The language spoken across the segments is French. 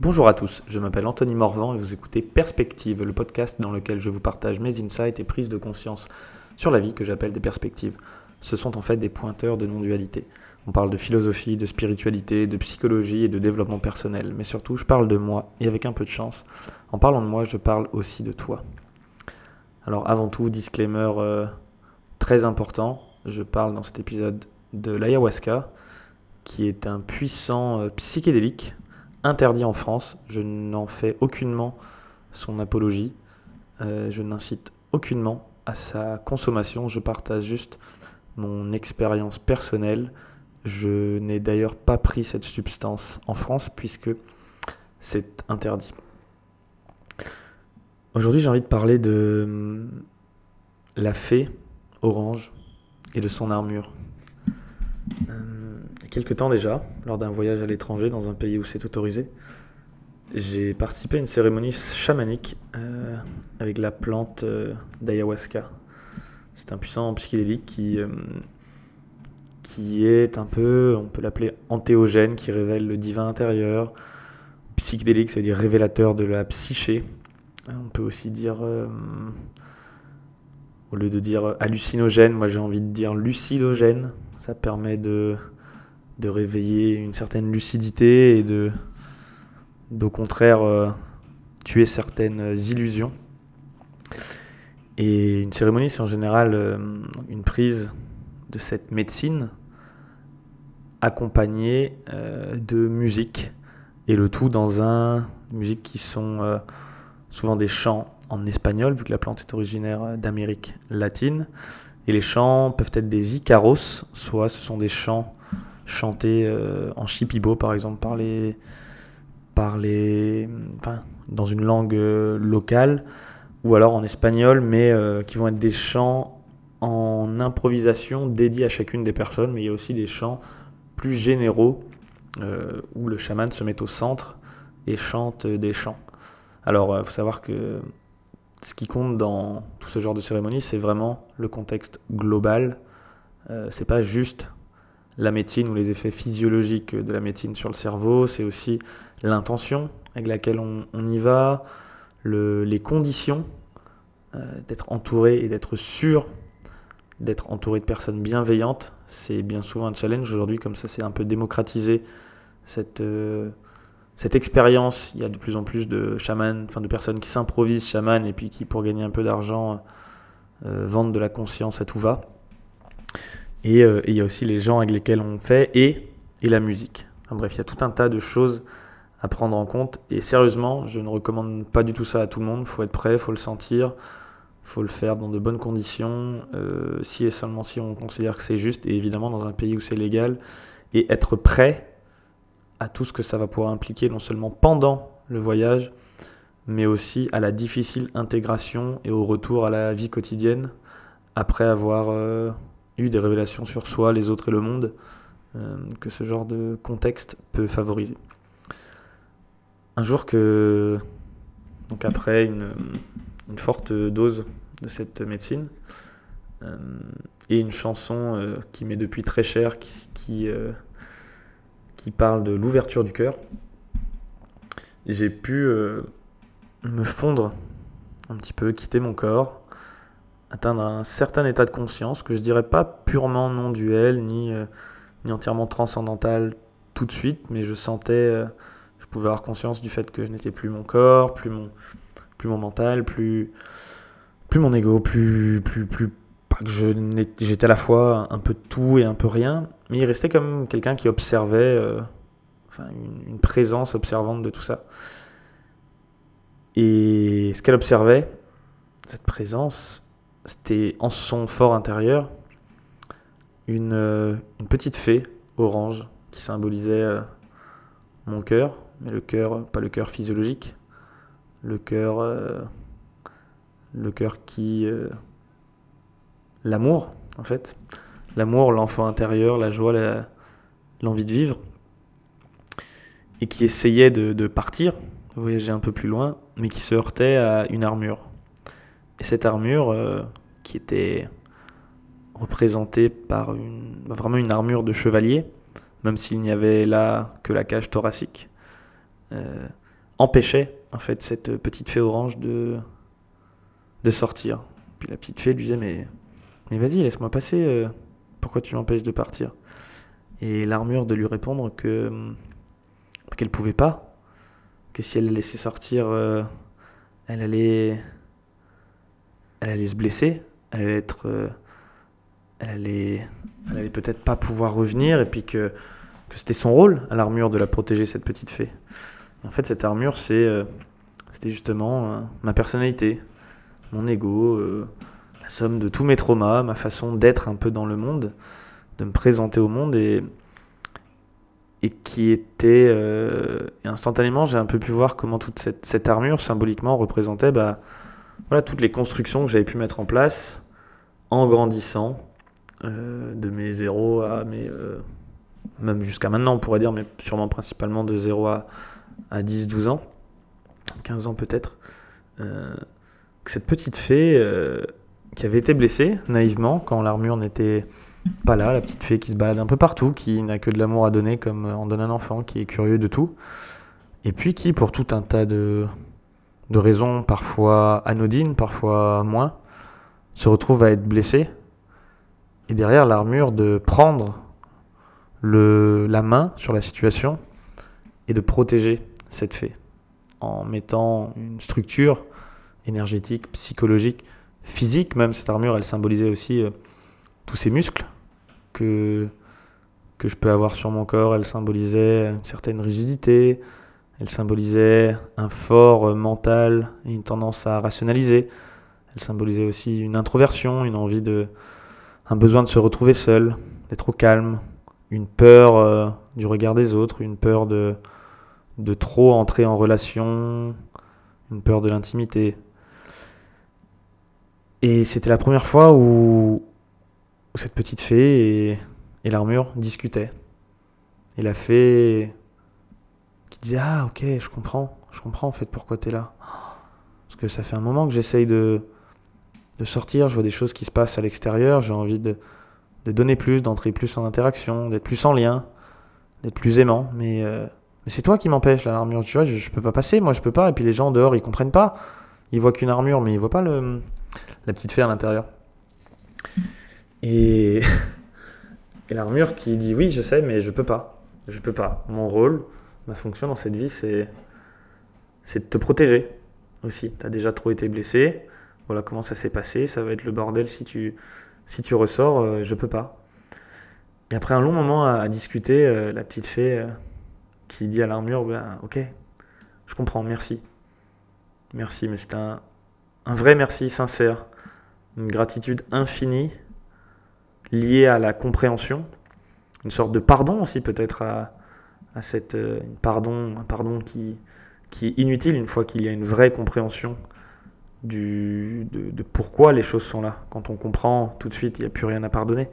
Bonjour à tous, je m'appelle Anthony Morvan et vous écoutez Perspective, le podcast dans lequel je vous partage mes insights et prises de conscience sur la vie que j'appelle des perspectives. Ce sont en fait des pointeurs de non-dualité. On parle de philosophie, de spiritualité, de psychologie et de développement personnel, mais surtout je parle de moi et avec un peu de chance, en parlant de moi, je parle aussi de toi. Alors avant tout, disclaimer euh, très important, je parle dans cet épisode de l'ayahuasca, qui est un puissant euh, psychédélique interdit en France. Je n'en fais aucunement son apologie. Euh, je n'incite aucunement à sa consommation. Je partage juste mon expérience personnelle. Je n'ai d'ailleurs pas pris cette substance en France puisque c'est interdit. Aujourd'hui, j'ai envie de parler de hum, la fée orange et de son armure. Euh, quelques temps déjà, lors d'un voyage à l'étranger dans un pays où c'est autorisé, j'ai participé à une cérémonie chamanique euh, avec la plante euh, d'ayahuasca. C'est un puissant psychédélique qui, euh, qui est un peu, on peut l'appeler antéogène, qui révèle le divin intérieur. Psychédélique, c'est-à-dire révélateur de la psyché. On peut aussi dire, au lieu de dire hallucinogène, moi j'ai envie de dire lucidogène. Ça permet de de réveiller une certaine lucidité et de, au contraire, euh, tuer certaines illusions. Et une cérémonie, c'est en général euh, une prise de cette médecine accompagnée euh, de musique. Et le tout dans un musique qui sont souvent des chants en espagnol, vu que la plante est originaire d'Amérique latine. Et les chants peuvent être des icaros, soit ce sont des chants chanté euh, en shipibo par exemple par les par les enfin, dans une langue euh, locale ou alors en espagnol mais euh, qui vont être des chants en improvisation dédiés à chacune des personnes mais il y a aussi des chants plus généraux où le chaman se met au centre et chante des chants. Alors il faut savoir que ce qui compte dans tout ce genre de cérémonie c'est vraiment le contexte global. C'est pas juste la médecine ou les effets physiologiques de la médecine sur le cerveau, c'est aussi l'intention avec laquelle on, y va, les conditions euh, d'être entouré et d'être sûr d'être entouré de personnes bienveillantes. C'est bien souvent un challenge aujourd'hui, comme ça c'est un peu démocratisé cette, euh, cette expérience. Il y a de plus en plus de chamans, enfin de personnes qui s'improvisent chamans et puis qui pour gagner un peu d'argent euh, vendent de la conscience à tout va. Euh, et il y a aussi les gens avec lesquels on fait et, et la musique. bref, il y a tout un tas de choses à prendre en compte. Et sérieusement, je ne recommande pas du tout ça à tout le monde. Il faut être prêt, il faut le sentir, il faut le faire dans de bonnes conditions, euh, si et seulement si on considère que c'est juste, et évidemment dans un pays où c'est légal, et être prêt à tout ce que ça va pouvoir impliquer, non seulement pendant le voyage, mais aussi à la difficile intégration et au retour à la vie quotidienne après avoir euh, eu des révélations sur soi, les autres et le monde, euh, que ce genre de contexte peut favoriser. Un jour que, donc après une, forte dose de cette médecine, euh, et une chanson euh, qui m'est depuis très chère, qui, qui, qui parle de l'ouverture du cœur, j'ai pu me fondre un petit peu, quitter mon corps, atteindre un certain état de conscience que je dirais pas purement non duel ni, euh, ni entièrement transcendantal tout de suite, mais je sentais, euh, je pouvais avoir conscience du fait que je n'étais plus mon corps, plus mon, plus mon mental, plus, plus mon ego, plus, plus, plus pas que j'étais à la fois un peu tout et un peu rien, mais il restait comme quelqu'un qui observait, euh, enfin une, une présence observante de tout ça. Et ce qu'elle observait, cette présence, c'était en son fort intérieur une, euh, petite fée orange qui symbolisait euh, mon cœur, mais le cœur, pas le cœur physiologique, le cœur, euh, le cœur qui, l'amour en fait, l'amour, l'enfant intérieur, la joie, l'envie de vivre, et qui essayait de, partir, voyager un peu plus loin, mais qui se heurtait à une armure. Et cette armure, qui était représentée par une, vraiment une armure de chevalier, même s'il n'y avait là que la cage thoracique, euh, empêchait en fait cette petite fée orange de, de sortir. Puis la petite fée lui disait mais, mais vas-y, laisse-moi passer, euh, pourquoi tu m'empêches de partir? Et l'armure de lui répondre que qu'elle pouvait pas, que si elle la laissait sortir, euh, elle allait elle allait se blesser, elle allait être euh, elle allait, peut-être pas pouvoir revenir et puis que, que c'était son rôle à l'armure de la protéger cette petite fée. En fait, cette armure, euh, c'était justement euh, ma personnalité, mon ego, la somme de tous mes traumas, ma façon d'être un peu dans le monde, de me présenter au monde et, et qui était et instantanément, j'ai un peu pu voir comment toute cette, cette armure symboliquement représentait bah, voilà, toutes les constructions que j'avais pu mettre en place en grandissant, de mes 0 à mes. même jusqu'à maintenant, on pourrait dire, mais sûrement principalement de 0 à, à 10-12 ans, 15 ans peut-être, euh, cette petite fée euh, qui avait été blessée naïvement quand l'armure n'était pas là, la petite fée qui se balade un peu partout, qui n'a que de l'amour à donner comme en donne un enfant, qui est curieux de tout, et puis qui, pour tout un tas de, de raisons parfois anodines, parfois moins, se retrouve à être blessée, et derrière l'armure de prendre le, la main sur la situation et de protéger cette fée en mettant une structure énergétique, psychologique, physique même. Cette armure, elle symbolisait aussi euh, tous ces muscles que, que je peux avoir sur mon corps. Elle symbolisait une certaine rigidité. Elle symbolisait un fort mental et une tendance à rationaliser. Elle symbolisait aussi une introversion, une envie de, un besoin de se retrouver seul, d'être au calme, une peur euh, du regard des autres, une peur de, de trop entrer en relation, une peur de l'intimité. Et c'était la première fois où, cette petite fée et, et l'armure discutaient. Et la fée qui disait Ah, ok, je comprends, je comprends en fait pourquoi tu es là. Parce que ça fait un moment que j'essaye de, de sortir, je vois des choses qui se passent à l'extérieur, j'ai envie de, de donner plus, d'entrer plus en interaction, d'être plus en lien, d'être plus aimant. Mais euh, mais c'est toi qui m'empêche, l'armure, tu vois, je, je, peux pas passer, moi je peux pas. Et puis les gens dehors, ils comprennent pas. Ils voient qu'une armure, mais ils voient pas le, la petite fée à l'intérieur. Et, et l'armure qui dit oui, je sais, mais je peux pas. Je peux pas. Mon rôle, ma fonction dans cette vie, c'est, c'est de te protéger aussi. Tu as déjà trop été blessé. Voilà comment ça s'est passé. Ça va être le bordel si tu, si tu ressors. Euh, je peux pas. Et après un long moment à, discuter, euh, la petite fée. Euh, qui dit à l'armure, ben, ok, je comprends, merci. Merci, mais c'est un, un vrai merci sincère, une gratitude infinie liée à la compréhension, une sorte de pardon aussi peut-être à, à cette euh, pardon, un pardon qui, qui est inutile une fois qu'il y a une vraie compréhension du, de, pourquoi les choses sont là. Quand on comprend tout de suite, il n'y a plus rien à pardonner.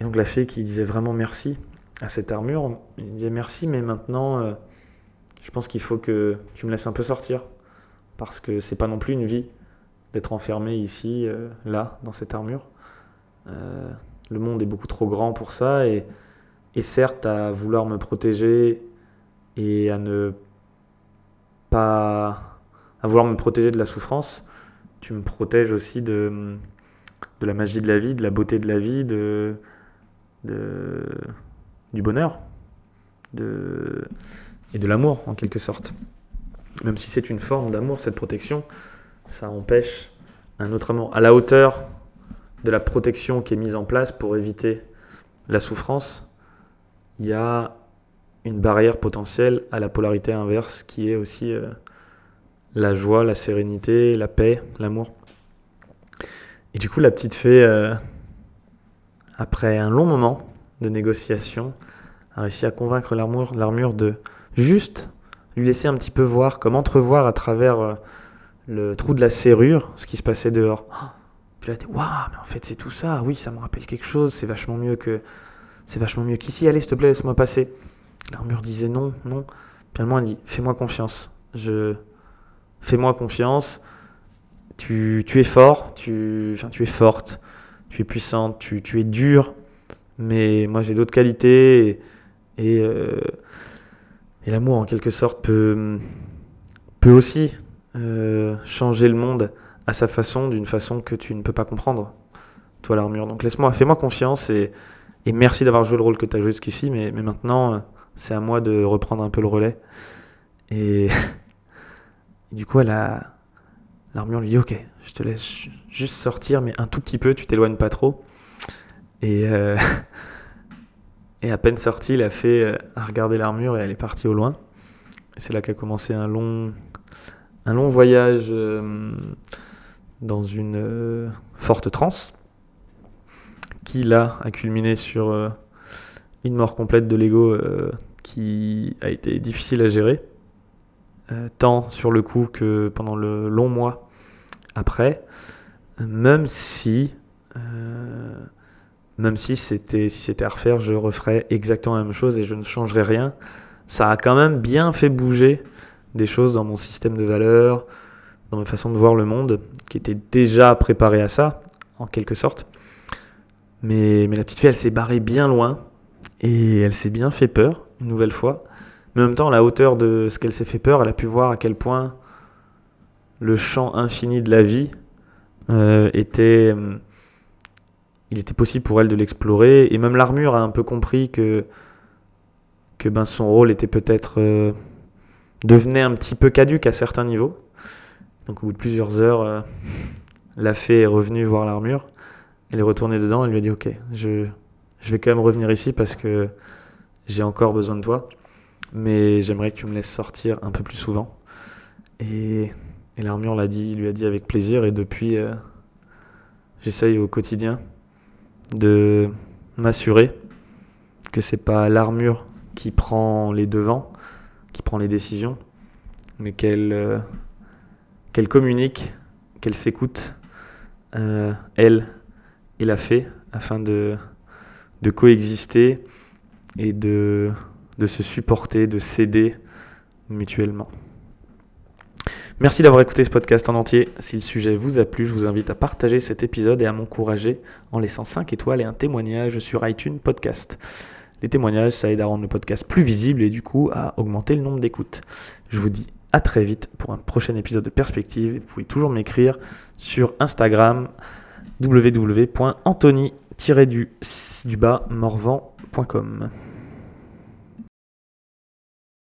Et donc la fée qui disait vraiment merci, à cette armure. Il dit merci, mais maintenant, euh, je pense qu'il faut que tu me laisses un peu sortir. Parce que c'est pas non plus une vie d'être enfermé ici, euh, là, dans cette armure. Le monde est beaucoup trop grand pour ça. Et, et certes, à vouloir me protéger et à ne pas. à vouloir me protéger de la souffrance, tu me protèges aussi de, de la magie de la vie, de la beauté de la vie, de. de du bonheur de, et de l'amour en quelque sorte. Même si c'est une forme d'amour, cette protection, ça empêche un autre amour à la hauteur de la protection qui est mise en place pour éviter la souffrance. Il y a une barrière potentielle à la polarité inverse qui est aussi euh, la joie, la sérénité, la paix, l'amour. Et du coup, la petite fée, euh, après un long moment, de négociation, a réussi à convaincre l'armure de juste lui laisser un petit peu voir, comme entrevoir à travers euh, le trou de la serrure ce qui se passait dehors. Oh, puis là, waouh, mais en fait c'est tout ça. Oui, ça me rappelle quelque chose. C'est vachement mieux que, c'est vachement mieux qu'ici. Allez, s'il te plaît, laisse-moi passer. L'armure disait non, non. Puis elle dit, fais-moi confiance. Je, fais-moi confiance. Tu, tu, es fort, tu, tu es forte, tu es puissante, tu, tu es dure, mais moi j'ai d'autres qualités et, et, euh, l'amour, en quelque sorte, peut, peut aussi euh, changer le monde à sa façon, d'une façon que tu ne peux pas comprendre, toi, l'armure. Donc laisse-moi, fais-moi confiance et, et merci d'avoir joué le rôle que tu as joué jusqu'ici, mais, maintenant, c'est à moi de reprendre un peu le relais. Et, du coup, l'armure lui dit Ok, je te laisse juste sortir, mais un tout petit peu, tu t'éloignes pas trop. Et, euh, et à peine sortie, il a fait euh, regarder l'armure et elle est partie au loin. C'est là qu'a commencé un long, un long voyage euh, dans une forte transe qui là a culminé sur une mort complète de l'ego qui a été difficile à gérer, tant sur le coup que pendant le long mois après, même si même si c'était si c'était à refaire, je referais exactement la même chose et je ne changerais rien. Ça a quand même bien fait bouger des choses dans mon système de valeurs, dans ma façon de voir le monde, qui était déjà préparé à ça, en quelque sorte. Mais, la petite fille, elle s'est barrée bien loin et elle s'est bien fait peur, une nouvelle fois. Mais en même temps, à la hauteur de ce qu'elle s'est fait peur, elle a pu voir à quel point le champ infini de la vie euh, était il était possible pour elle de l'explorer. Et même l'armure a un peu compris que, que ben, son rôle était peut-être. Euh, devenait un petit peu caduque à certains niveaux. Donc au bout de plusieurs heures, euh, la fée est revenue voir l'armure. Elle est retournée dedans. Elle lui a dit Ok, je, je vais quand même revenir ici parce que j'ai encore besoin de toi. Mais j'aimerais que tu me laisses sortir un peu plus souvent. Et, l'armure l'a dit, lui a dit avec plaisir. Et depuis, euh, j'essaye au quotidien de m'assurer que c'est pas l'armure qui prend les devants, qui prend les décisions, mais qu'elle euh, communique, qu'elle s'écoute, euh, elle et la fée, afin de, coexister et de se supporter, de s'aider mutuellement. Merci d'avoir écouté ce podcast en entier. Si le sujet vous a plu, je vous invite à partager cet épisode et à m'encourager en laissant 5 étoiles et un témoignage sur iTunes Podcast. Les témoignages, ça aide à rendre le podcast plus visible et du coup à augmenter le nombre d'écoutes. Je vous dis à très vite pour un prochain épisode de Perspective. Vous pouvez toujours m'écrire sur Instagram www.anthony-morvan.com.